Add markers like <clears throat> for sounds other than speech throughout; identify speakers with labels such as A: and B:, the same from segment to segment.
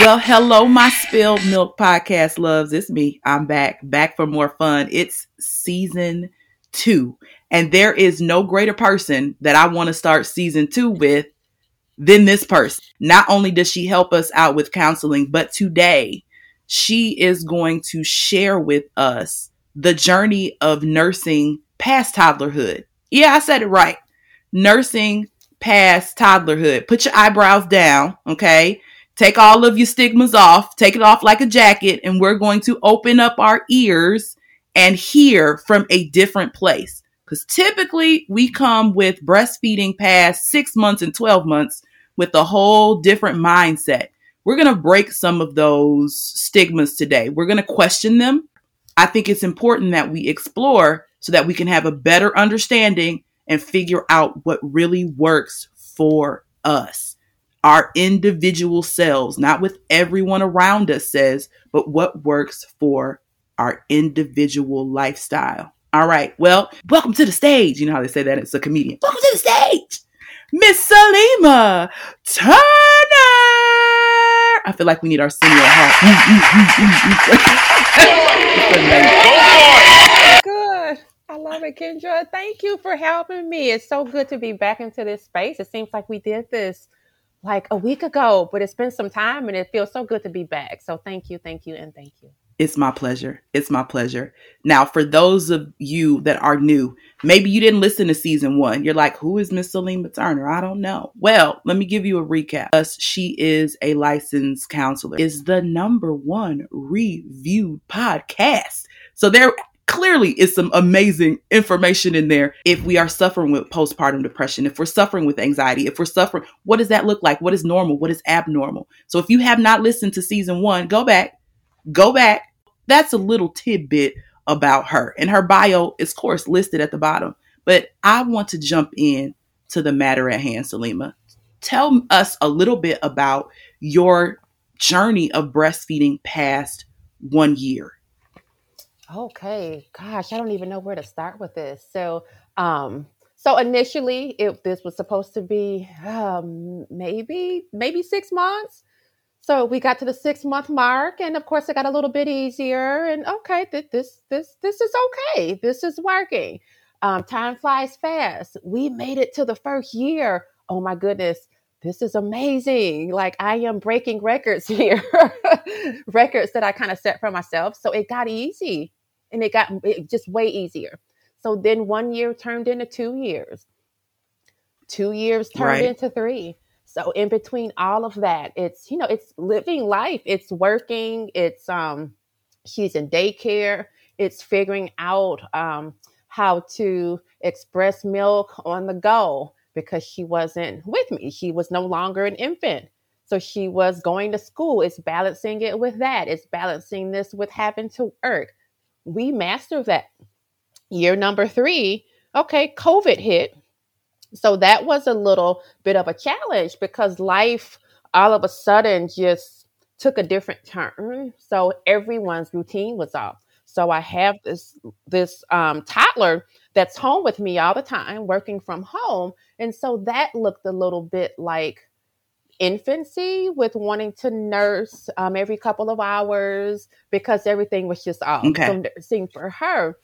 A: Well, hello, my spilled milk podcast loves. It's me. I'm back, back for more fun. It's season two, and there is no greater person that I want to start season two with than this person. Not only does she help us out with counseling, but today she is going to share with us the journey of nursing past toddlerhood. Yeah, I said it right. Nursing past toddlerhood. Put your eyebrows down, okay? Take all of your stigmas off, take it off like a jacket, and we're going to open up our ears and hear from a different place. Because typically we come with breastfeeding past six months and 12 months with a whole different mindset. We're going to break some of those stigmas today. We're going to question them. I think it's important that we explore so that we can have a better understanding and figure out what really works for us our individual selves, not what everyone around us says, but what works for our individual lifestyle. All right. Well, welcome to the stage. You know how they say that it's a comedian. Welcome to the stage, Miss Salimah Turner. I feel like we need our senior
B: hat. <laughs> Good. Kendra. Thank you for helping me. It's so good to be back into this space. It seems like we did this like a week ago, but it's been some time and it feels so good to be back. So thank you, thank you, and thank you.
A: It's my pleasure. It's my pleasure. Now, for those of you that are new, maybe you didn't listen to season one. You're like, who is Miss Salimah Turner? I don't know. Well, let me give you a recap. Us, she is a licensed counselor, is the number one reviewed podcast. So there clearly is some amazing information in there. If we are suffering with postpartum depression, if we're suffering with anxiety, if we're suffering, what does that look like? What is normal? What is abnormal? So if you have not listened to season one, go back, go back. That's a little tidbit about her. And her bio is, of course, listed at the bottom. But I want to jump in to the matter at hand, Salimah. Tell us a little bit about your journey of breastfeeding past one year.
B: Okay, gosh, I don't even know where to start with this. So, um, so initially, it this was supposed to be um, maybe maybe six months. So we got to the six month mark, and of course, it got a little bit easier. And okay, th- this this this is okay. This is working. Um, time flies fast. We made it to the first year. Oh my goodness, this is amazing. Like I am breaking records <laughs> here, records that I kind of set for myself. So it got easy and it got it just way easier. So then one year turned into two years. Two years turned right. into three. So in between all of that, it's you know, it's living life, it's working, it's um she's in daycare, it's figuring out um how to express milk on the go because she wasn't with me. She was no longer an infant. So she was going to school. It's balancing it with that. It's balancing this with having to work we mastered that. Year number three, okay, COVID hit. So that was a little bit of a challenge because life all of a sudden just took a different turn. So everyone's routine was off. So I have this this um, toddler that's home with me all the time, working from home, and so that looked a little bit like infancy with wanting to nurse um, every couple of hours because everything was just off. Okay. So nursing for her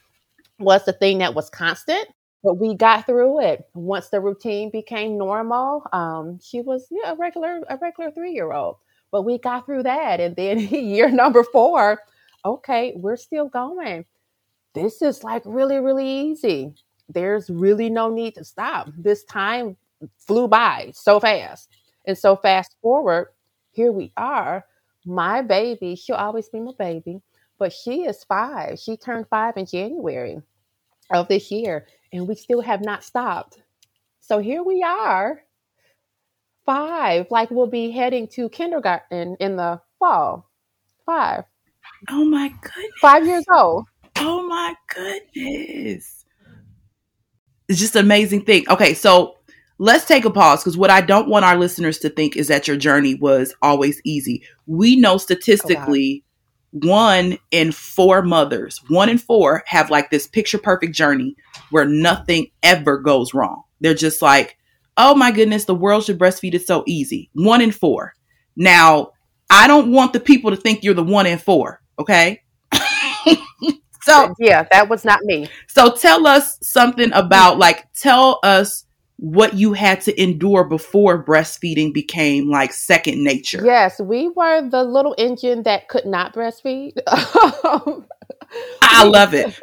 B: was the thing that was constant, but we got through it. Once the routine became normal, um, she was yeah, a regular a regular three year old. But we got through that, and then <laughs> year number four, okay, we're still going. This is like really really easy. There's really no need to stop. This time flew by so fast and so fast forward, here we are. My baby, she'll always be my baby, but she is five. She turned five in January of this year, and we still have not stopped. So here we are, five, like we'll be heading to kindergarten in the fall. Five.
A: Oh my goodness.
B: Five years old.
A: Oh my goodness. It's just an amazing thing. Okay, so let's take a pause because what I don't want our listeners to think is that your journey was always easy. We know statistically, oh one in four mothers, one in four have like this picture perfect journey where nothing ever goes wrong. They're just like, oh my goodness, the world should breastfeed it so easy. One in four. Now, I don't want the people to think you're the one in four, okay? <laughs>
B: so, yeah, that was not me.
A: So, tell us something about like, tell us what you had to endure before breastfeeding became like second nature.
B: Yes, we were the little engine that could not breastfeed. <laughs>
A: I love it.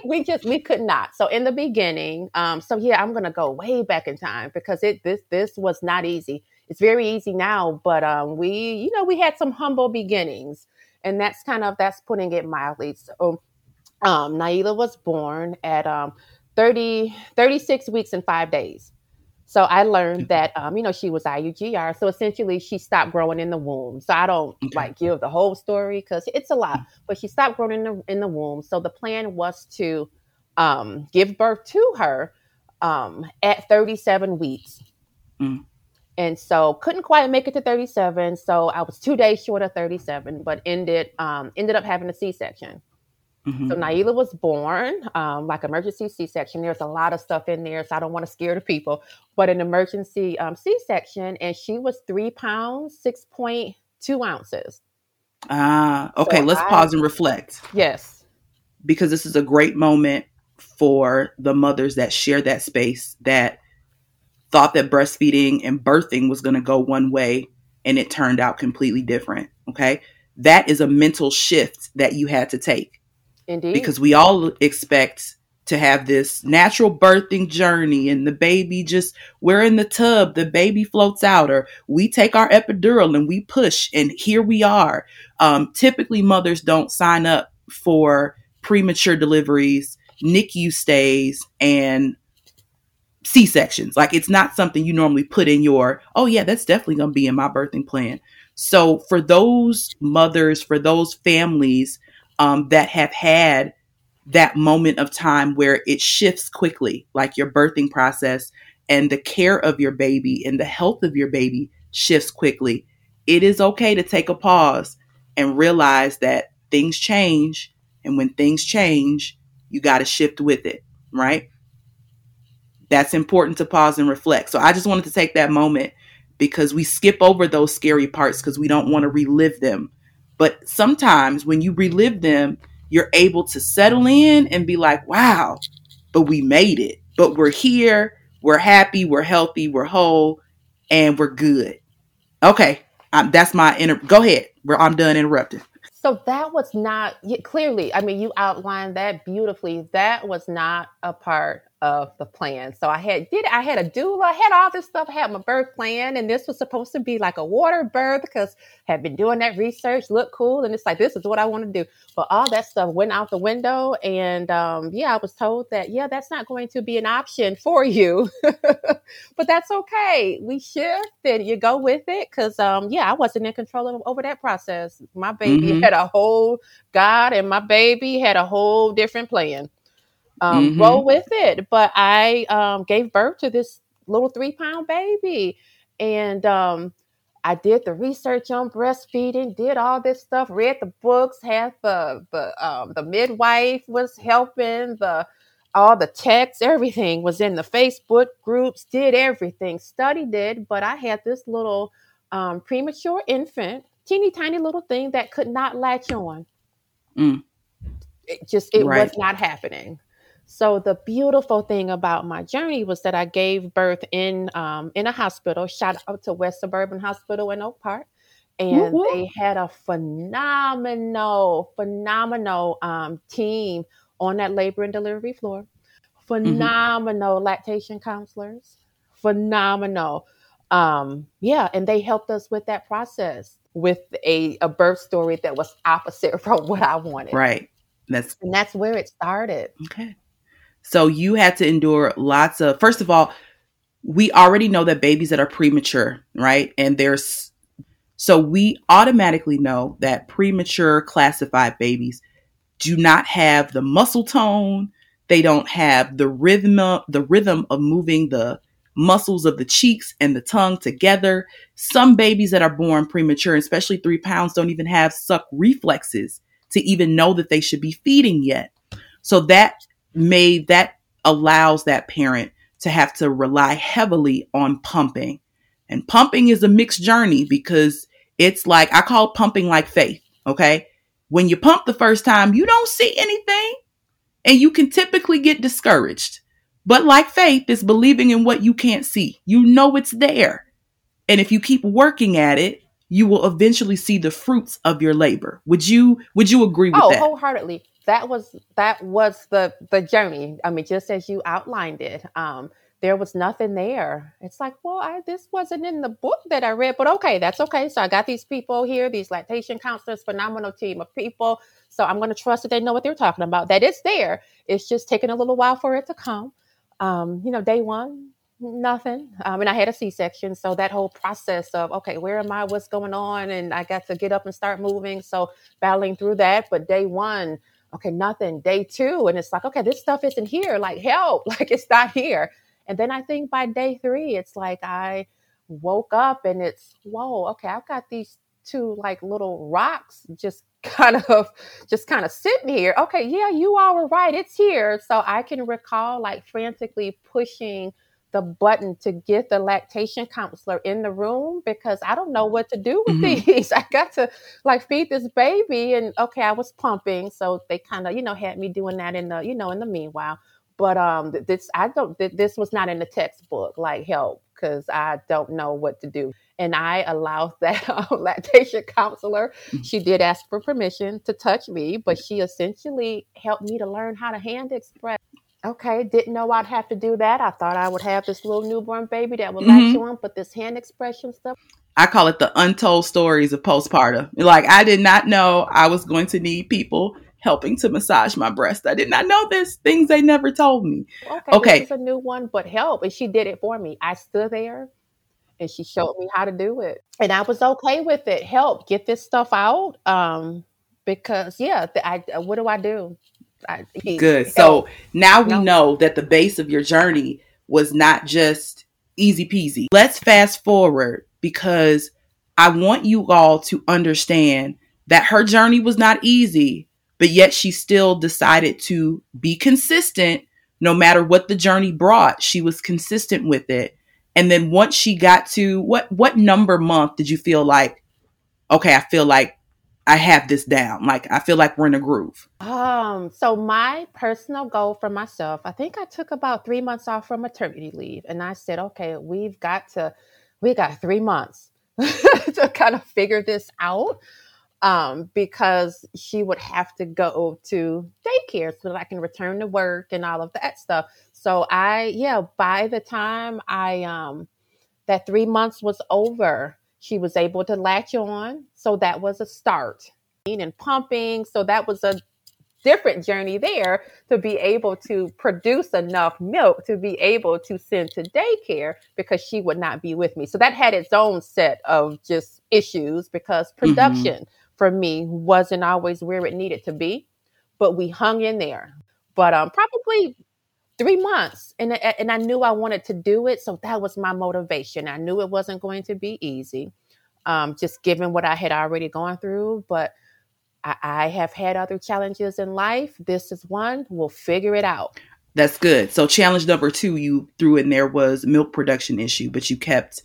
A: <laughs>
B: we just we could not. So in the beginning, um, so yeah, I'm gonna go way back in time because it this this was not easy. It's very easy now, but um, we you know we had some humble beginnings, and that's kind of that's putting it mildly. So um, Naila was born at um 30, 36 weeks and five days. So I learned that, um, you know, she was IUGR. So essentially, she stopped growing in the womb. So I don't okay. like give the whole story because it's a lot. Mm. But she stopped growing in the in the womb. So the plan was to um, give birth to her um, at 37 weeks. Mm. And so couldn't quite make it to 37. So I was two days short of 37, but ended um, ended up having a C section. Mm-hmm. So Naila was born um, like emergency C-section. There's a lot of stuff in there, so I don't want to scare the people. But an emergency um, C-section, and she was three pounds six point two ounces.
A: Ah, okay. So let's I, pause and reflect.
B: Yes,
A: because this is a great moment for the mothers that share that space that thought that breastfeeding and birthing was going to go one way, and it turned out completely different. Okay, that is a mental shift that you had to take
B: Indeed.
A: Because we all expect to have this natural birthing journey and the baby just we're in the tub the baby floats out or we take our epidural and we push and here we are. Um, typically mothers don't sign up for premature deliveries nicu stays and c-sections. Like it's not something you normally put in your oh yeah that's definitely going to be in my birthing plan. So for those mothers for those families um, that have had that moment of time where it shifts quickly, like your birthing process and the care of your baby and the health of your baby shifts quickly. It is okay to take a pause and realize that things change. And when things change, you got to shift with it, right? That's important to pause and reflect. So I just wanted to take that moment because we skip over those scary parts because we don't want to relive them. But sometimes when you relive them, you're able to settle in and be like, wow, but we made it. But we're here, we're happy, we're healthy, we're whole, and we're good. Okay, um, that's my inner. Go ahead. I'm done interrupting.
B: So that was not clearly. I mean, you outlined that beautifully. That was not a part of the plan. So I had did I had a doula, I had all this stuff, I had my birth plan, and this was supposed to be like a water birth because I had been doing that research, looked cool, and it's like this is what I want to do. But all that stuff went out the window, and um, yeah, I was told that yeah, that's not going to be an option for you, <laughs> but that's okay. We shift and you go with it because um, yeah, I wasn't in control of, over that process. My baby mm-hmm. had a whole God, and my baby had a whole different plan um, mm-hmm. roll with it. But I um, gave birth to this little three pound baby. And um, I did the research on breastfeeding, did all this stuff, read the books, had the the um, the midwife was helping, the all the texts, everything was in the Facebook groups, did everything, studied it. But I had this little um, premature infant, teeny tiny little thing that could not latch on. Mm. It just it right. was not happening. So the beautiful thing about my journey was that I gave birth in um, in a hospital. Shout out to West Suburban Hospital in Oak Park, and they had a phenomenal, phenomenal um, team on that labor and delivery floor. Phenomenal mm-hmm. lactation counselors. Phenomenal. Um, yeah, and they helped us with that process with a, a birth story that was opposite <laughs> from what I wanted.
A: Right. That's
B: and that's where it started.
A: Okay. So you had to endure lots of, first of all, we already know that babies that are premature, right? And there's, so we automatically know that premature classified babies do not have the muscle tone. They don't have the rhythm, the rhythm of moving the muscles of the cheeks and the tongue together. Some babies that are born premature, especially three pounds, don't even have suck reflexes to even know that they should be feeding yet. So that made that allows that parent to have to rely heavily on pumping. And pumping is a mixed journey because it's like, I call pumping like faith. Okay. When you pump the first time, you don't see anything and you can typically get discouraged. But like faith is believing in what you can't see. You know it's there. And if you keep working at it, you will eventually see the fruits of your labor. Would you would you agree with
B: oh,
A: that?
B: Oh, wholeheartedly. That was that was the the journey. I mean, just as you outlined it. Um, there was nothing there. It's like, well, I, this wasn't in the book that I read, but okay, that's okay. So I got these people here, these lactation counselors, phenomenal team of people. So I'm going to trust that they know what they're talking about. That it's there. It's just taking a little while for it to come. Um, you know, day one, nothing. Um, and I had a C-section, so that whole process of okay, where am I? What's going on? And I got to get up and start moving. So battling through that. But day one, okay, nothing. Day two, and it's like okay, this stuff isn't here. Like help, <laughs> like it's not here. And then I think by day three, it's like I woke up and it's whoa, okay, I've got these two like little rocks just <laughs> kind of just kind of sitting here. Okay, yeah, you all were right. It's here. So I can recall like frantically pushing the button to get the lactation counselor in the room because I don't know what to do with mm-hmm. these. <laughs> I got to like feed this baby and okay, I was pumping. So they kind of, you know, had me doing that in the, you know, in the meanwhile. But um this I don't this was not in the textbook like help because I don't know what to do and I allowed <laughs> that uh, lactation counselor. Mm-hmm. She did ask for permission to touch me, but she essentially helped me to learn how to hand express. Okay, didn't know I'd have to do that. I thought I would have this little newborn baby that would mm-hmm. latch on, but this hand expression stuff.
A: I call it the untold stories of postpartum. Like I did not know I was going to need people helping to massage my breast. I did not know this things they never told me.
B: Okay, okay. this is a new one, but help, and she did it for me. I stood there and she showed me how to do it and i was okay with it help get this stuff out um because yeah I, what do i do I,
A: good. so now we no. know that the base of your journey was not just easy peasy. Let's fast forward because i want you all to understand that her journey was not easy but yet she still decided to be consistent no matter what the journey brought. She was consistent with it. And then once she got to what what number month did you feel like, okay, I feel like I have this down. Like I feel like we're in a groove.
B: Um, so my personal goal for myself, I think I took about three months off from maternity leave, and I said, okay, we've got to, we got three months <laughs> to kind of figure this out. Um, because she would have to go to daycare so that I can return to work and all of that stuff. So I, yeah, by the time I, um, that three months was over, she was able to latch on. So that was a start and pumping. So that was a different journey there to be able to produce enough milk to be able to send to daycare because she would not be with me. So that had its own set of just issues because mm-hmm. production mm-hmm. for me wasn't always where it needed to be, but we hung in there. But um, probably three months and, and i knew i wanted to do it so that was my motivation. I knew it wasn't going to be easy um, just given what i had already gone through but I, I have had other challenges in life. This is one. We'll figure it out.
A: That's good. So challenge number two you threw in there was milk production issue but you kept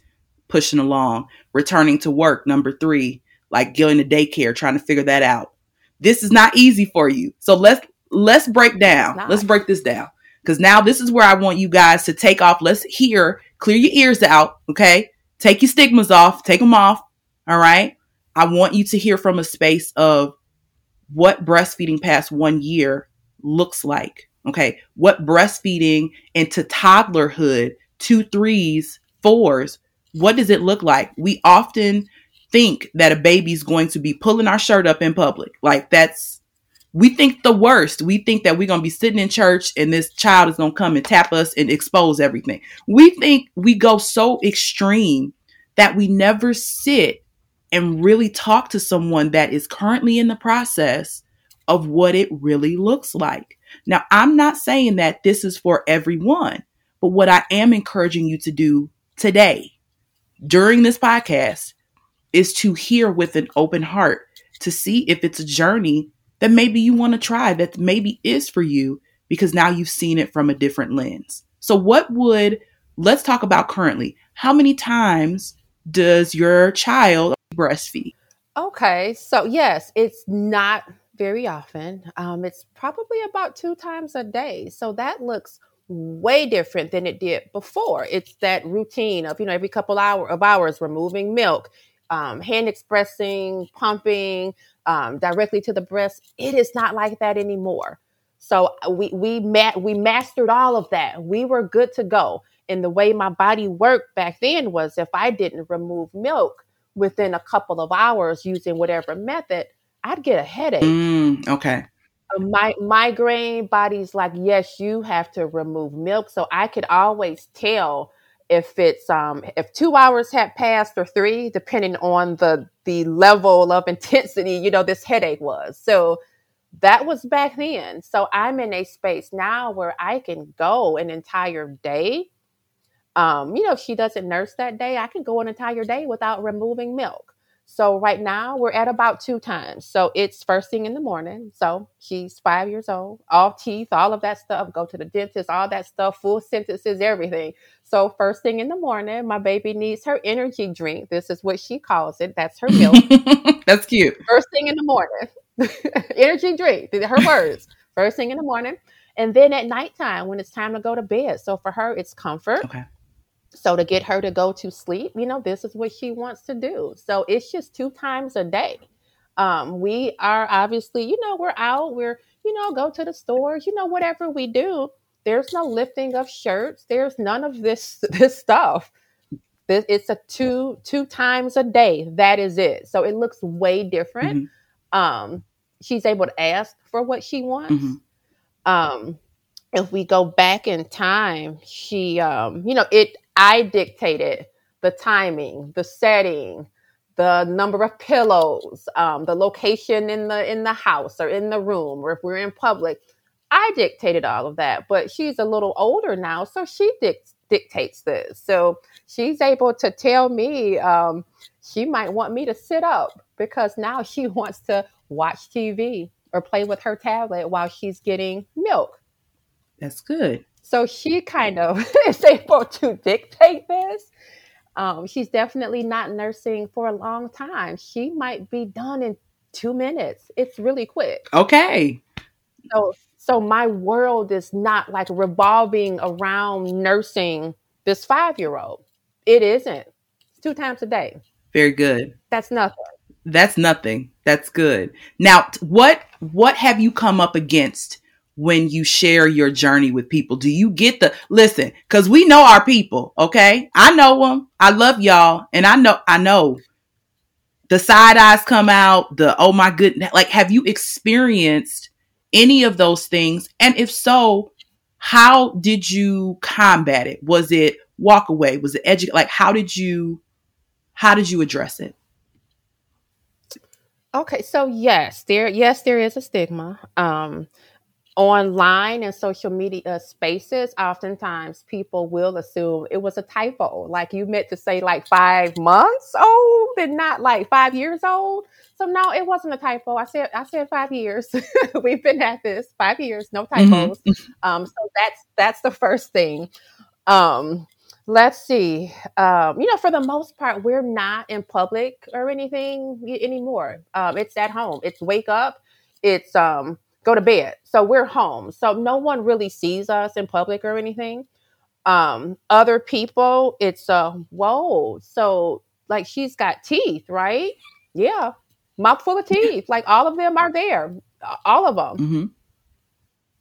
A: pushing along. Returning to work number three like going to daycare trying to figure that out. This is not easy for you. So let's let's break down. Let's break this down because now this is where I want you guys to take off. Let's hear, clear your ears out. Okay. Take your stigmas off, take them off. All right. I want you to hear from a space of what breastfeeding past one year looks like. Okay. What breastfeeding into toddlerhood, two threes, fours, what does it look like? We often think that a baby's going to be pulling our shirt up in public. Like that's we think the worst. We think that we're going to be sitting in church and this child is going to come and tap us and expose everything. We think we go so extreme that we never sit and really talk to someone that is currently in the process of what it really looks like. Now, I'm not saying that this is for everyone, But what I am encouraging you to do today during this podcast is to hear with an open heart to see if it's a journey that maybe you want to try that maybe is for you because now you've seen it from a different lens. So, what would, let's talk about currently. How many times does your child breastfeed?
B: Okay, so yes, it's not very often. Um, it's probably about two times a day. So that looks way different than it did before. It's that routine of, you know, every couple hour of hours removing milk, um, hand expressing, pumping um, directly to the breast. It is not like that anymore. So uh, we we ma- we mastered all of that. We were good to go. And the way my body worked back then was if I didn't remove milk within a couple of hours using whatever method, I'd get a headache.
A: Mm, okay.
B: My migraine body's like, yes, you have to remove milk. So I could always tell if it's um if two hours had passed or three, depending on the the level of intensity, you know, this headache was. So that was back then. So I'm in a space now where I can go an entire day. Um, you know, if she doesn't nurse that day, I can go an entire day without removing milk. So right now we're at about two times. So it's first thing in the morning. So she's five years old, all teeth, all of that stuff, go to the dentist, all that stuff, full sentences, everything. So first thing in the morning, my baby needs her energy drink. This is what she calls it. That's her milk. <laughs>
A: That's cute.
B: First thing in the morning, <laughs> energy drink, her words. First thing in the morning. And then at nighttime when it's time to go to bed. So for her, it's comfort.
A: Okay.
B: So to get her to go to sleep, you know, this is what she wants to do. So it's just two times a day. Um, we are obviously, you know, we're out, we're, you know, go to the stores, you know, whatever we do, there's no lifting of shirts. There's none of this <laughs> this stuff. This, it's a two two times a day. That is it. So it looks way different. Mm-hmm. Um, she's able to ask for what she wants. Mm-hmm. Um, if we go back in time, she, um, you know, it I dictated the timing, the setting, the number of pillows, um, the location in the in the house or in the room, or if we're in public. I dictated all of that, but she's a little older now, so she dic- dictates this. So she's able to tell me um, she might want me to sit up because now she <laughs> wants to watch TV or play with her tablet while she's getting milk.
A: That's good.
B: So she kind of <laughs> is able to dictate this. Um, she's definitely not nursing for a long time. She might be done in two minutes. It's really quick.
A: Okay.
B: So, so my world is not like revolving around nursing this five year old. It isn't. It's two times a day.
A: Very good.
B: That's nothing.
A: That's nothing. That's good. Now, what what have you come up against when you share your journey with people? Do you get the listen? Because we know our people, okay? I know them. I love y'all, and I know I know the side eyes come out. The oh my goodness, like have you experienced any of those things? And if so, how did you combat it? Was it walk away? Was it edu- like how did you how did you address it?
B: Okay, so yes, there yes there is a stigma. Um online and social media spaces, oftentimes people will assume it was a typo. Like you meant to say like five months old and not like five years old. So no, it wasn't a typo. I said I said five years. <laughs> We've been at this five years, no mm-hmm. typos. Mm-hmm. Um, so that's that's the first thing. Um, let's see. Um, you know, for the most part, we're not in public or anything anymore. Um, it's at home. It's wake up. It's um go to bed. So we're home. So no one really sees us in public or anything. Um, other people, it's uh whoa. So like she's got teeth, right? Yeah. Mouth full of <laughs> teeth. Like all of them are there. All of them. Mm-hmm.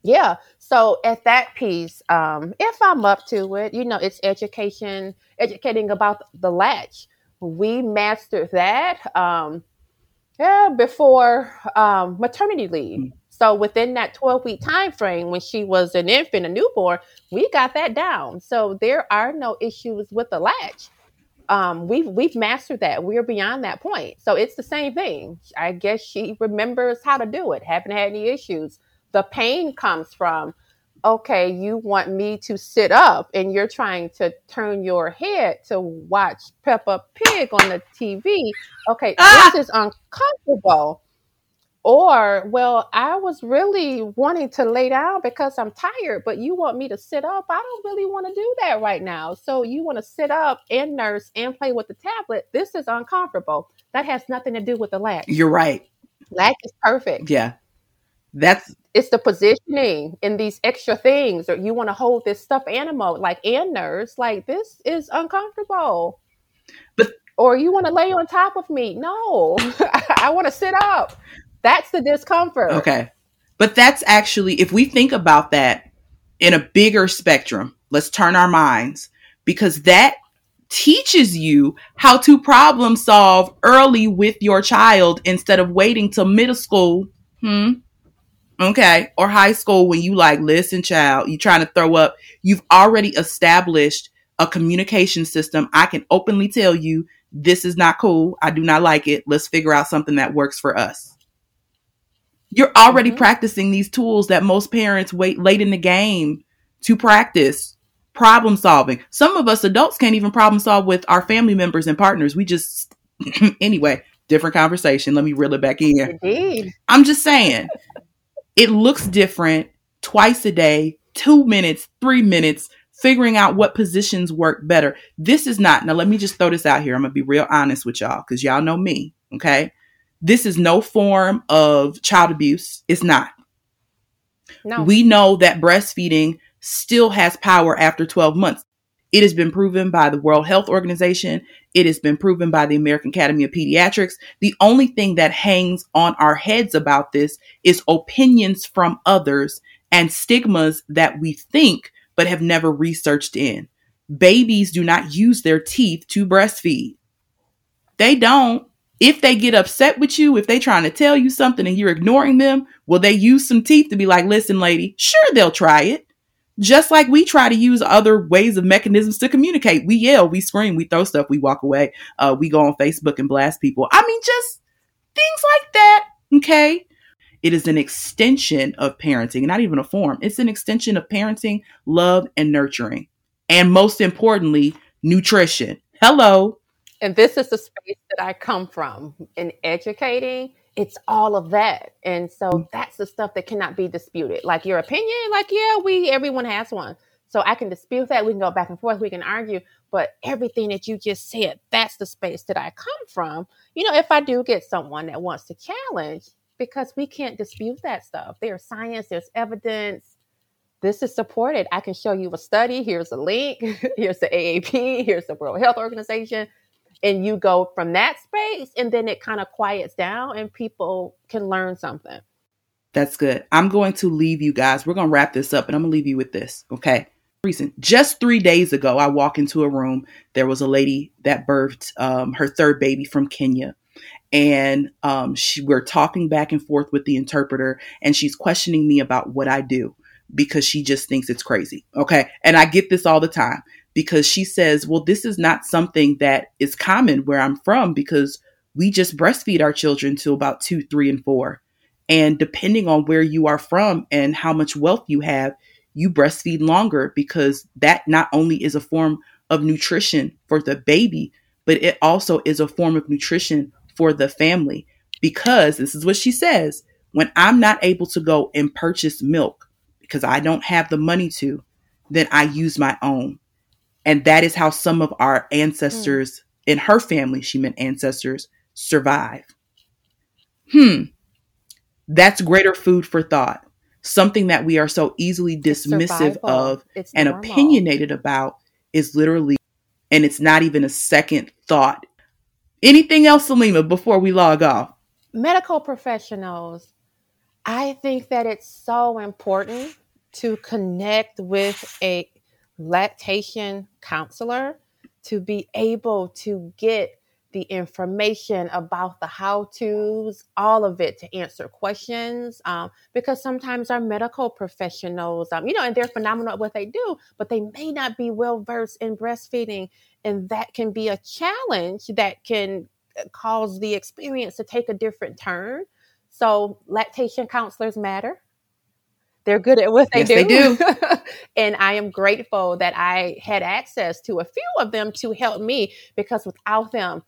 B: Yeah. So at that piece, um, if I'm up to it, you know, it's education, educating about the latch. We mastered that um, yeah, before um, maternity leave. So within that 12 week time frame, when she was an infant, a newborn, we got that down. So there are no issues with the latch. Um, we've we've mastered that. We're beyond that point. So it's the same thing. I guess she remembers how to do it. Haven't had any issues. The pain comes from okay, you want me to sit up and you're trying to turn your head to watch Peppa Pig on the TV. Okay,
A: Ah!
B: this is uncomfortable. Or, well, I was really wanting to lay down because I'm tired, but you want me to sit up. I don't really want to do that right now. So you want to sit up and nurse and play with the tablet. This is uncomfortable. That has nothing to do with the lack.
A: You're right.
B: Lack is perfect.
A: Yeah. That's
B: It's the positioning in these extra things, or you want to hold this stuffed animal, like and nurse, like this is uncomfortable.
A: But-
B: or you want to lay on top of me? No, <laughs> I want to sit up. That's the discomfort.
A: okay. But that's actually, if we think about that in a bigger spectrum, let's turn our minds because that teaches you how to problem solve early with your child instead of waiting till middle school. Hmm. Okay. Or high school when you like, listen, child, you trying to throw up. You've already established a communication system. I can openly tell you this is not cool. I do not like it. Let's figure out something that works for us. You're already
B: Mhm.
A: practicing these tools that most parents wait late in the game to practice problem solving. Some of us adults can't even problem solve with our family members and partners. We just, <clears throat> anyway, different conversation. Let me reel it back in.
B: Indeed.
A: I'm just saying, it looks different twice a day, two minutes, three minutes, figuring out what positions work better. This is not, now let me just throw this out here. I'm going to be real honest with y'all because y'all know me. Okay. This is no form of child abuse. It's not.
B: No.
A: We know that breastfeeding still has power after 12 months. It has been proven by the World Health Organization. It has been proven by the American Academy of Pediatrics. The only thing that hangs on our heads about this is opinions from others and stigmas that we think but have never researched in. Babies do not use their teeth to breastfeed. They don't. If they get upset with you, if they trying to tell you something and you're ignoring them, will they use some teeth to be like, listen, lady, sure, they'll try it. Just like we try to use other ways of mechanisms to communicate. We yell, we scream, we throw stuff, we walk away, uh, we go on Facebook and blast people. I mean, just things like that. Okay. It is an extension of parenting, not even a form. It's an extension of parenting, love, and nurturing. And most importantly, nutrition. Hello.
B: And this is the space that I come from in educating. It's all of that. And so mm. that's the stuff that cannot be disputed. Like your opinion, like, yeah, we, everyone has one. So I can dispute that. We can go back and forth. We can argue. But everything that you just said, that's the space that I come from. You know, if I do get someone that wants to challenge, because we can't dispute that stuff. There's science, there's evidence. This is supported. I can show you a study. Here's a link. <laughs> Here's the AAP. Here's the World Health Organization and you go from that space and then it kind of quiets down and people can learn something
A: That's good. I'm going to leave you guys. We're going to wrap this up and I'm going to leave you with this. Okay. Reason. Just three days ago, I walk into a room. There was a lady that birthed um, her third baby from Kenya. And um, she, we're talking back and forth with the interpreter, and she's questioning me about what I do because she just thinks it's crazy. Okay. And I get this all the time because she says, well, this is not something that is common where I'm from because we just breastfeed our children till about two, three, and four. And depending on where you are from and how much wealth you have, you breastfeed longer because that not only is a form of nutrition for the baby, but it also is a form of nutrition for the family. Because this is what she says when I'm not able to go and purchase milk because I don't have the money to, then I use my own. And that is how some of our ancestors mm. in her family, she meant ancestors, survive. Hmm. That's greater food for thought. Something that we are so easily dismissive of
B: it's
A: and
B: normal.
A: opinionated about is literally, and it's not even a second thought. Anything else, Salimah, before we log off?
B: medical professionals i think that it's so important to connect with a lactation counselor to be able to get the information about the how to's, all of it to answer questions. Um, because sometimes our medical professionals, um, you know, and they're phenomenal at what they do, but they may not be well versed in breastfeeding. And that can be a challenge that can uh, cause the experience to take a different turn. So, lactation counselors matter. They're good at what they
A: Yes,
B: do.
A: they do. <laughs> <laughs>
B: and I am grateful that I had access to a few of them to help me because without them,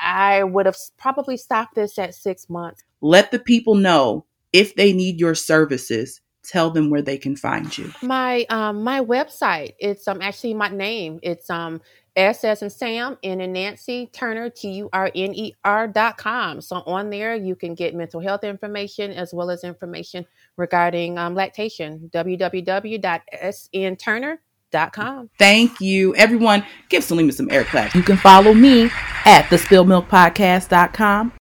B: I would have probably stopped this at six months.
A: Let the people know if they need your services. Tell them where they can find you.
B: My um my website, it's um actually my name. It's um S as in Sam, N and Nancy Turner, T U R N E R dot com. So on there, you can get mental health information as well as information regarding um, lactation. www.snturner.com.
A: Thank you. Everyone, give Salimah some air claps. You can follow me at the spillmilkpodcast.com